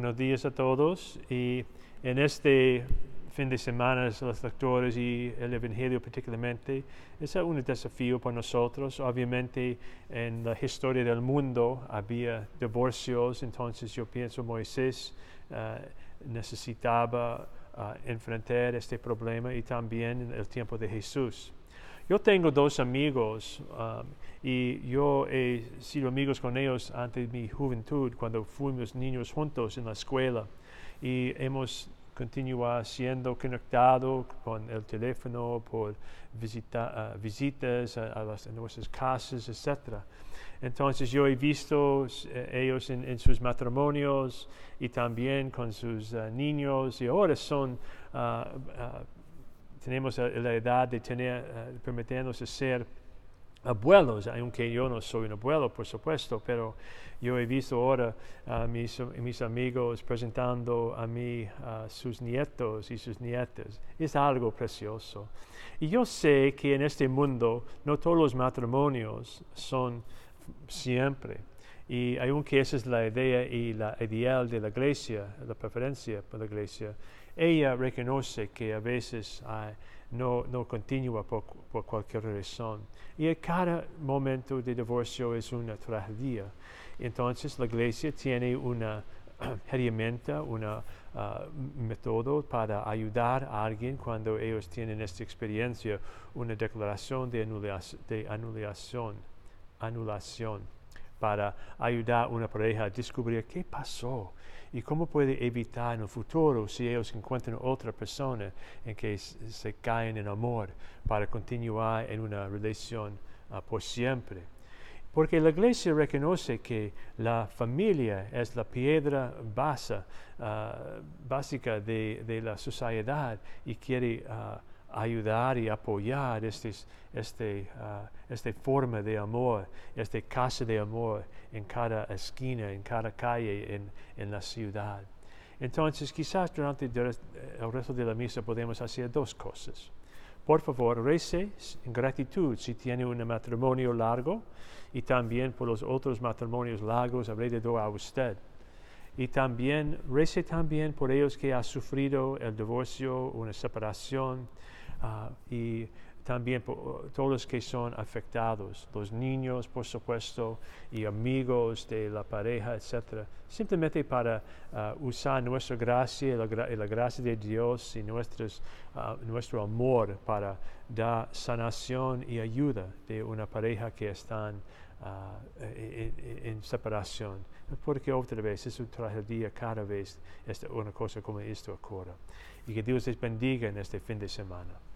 Buenos días a todos. Y en este fin de semana, los lectores y el Evangelio particularmente, es un desafío para nosotros. Obviamente, en la historia del mundo había divorcios, entonces yo pienso Moisés eh, necesitaba eh, enfrentar este problema y también en el tiempo de Jesús. Yo tengo dos amigos um, y yo he sido amigos con ellos antes de mi juventud, cuando fuimos niños juntos en la escuela y hemos continuado siendo conectados con el teléfono por visita, uh, visitas a, las, nuestras casas, etc. Entonces yo he visto eh, ellos en, sus matrimonios y también con sus uh, niños y ahora son uh, tenemos la edad de tener, uh, permitirnos ser abuelos, aunque yo no soy un abuelo, por supuesto, pero yo he visto ahora a mis, amigos presentando a mí a sus nietos y sus nietas. Es algo precioso. Y yo sé que en este mundo no todos los matrimonios son siempre. Y aunque esa es la idea y la ideal de la iglesia, la preferencia por la iglesia, ella reconoce que a veces no, no, continúa por, cualquier razón. Y cada momento de divorcio es una tragedia. Entonces la iglesia tiene una herramienta, un uh, método para ayudar a alguien cuando ellos tienen esta experiencia, una declaración de, de anulación, anulación para ayudar a una pareja a descubrir qué pasó y cómo puede evitar en el futuro si ellos encuentran otra persona en que se caen en amor para continuar en una relación ah, por siempre. Porque la iglesia reconoce que la familia es la piedra base, ah, básica de, la sociedad y quiere uh, ayudar y apoyar este, este, uh, esta forma de amor, esta casa de amor en cada esquina, en cada calle, en, en la ciudad. Entonces, quizás durante el resto de la misa podemos hacer dos cosas. Por favor, rece en gratitud si tiene un matrimonio largo y también por los otros matrimonios largos alrededor a usted. Y también rece también por ellos que han sufrido el divorcio, una separación, Ah, y también por todos los que son afectados, los niños, por supuesto, y amigos de la pareja, etc. Simplemente para ah, usar nuestra gracia y la, gracia de Dios y nuestros, ah, nuestro amor para dar sanación y ayuda de una pareja que están en, separación. Porque otra vez es una tragedia cada vez una cosa como esto ocurre. Y que Dios les bendiga en este fin de semana.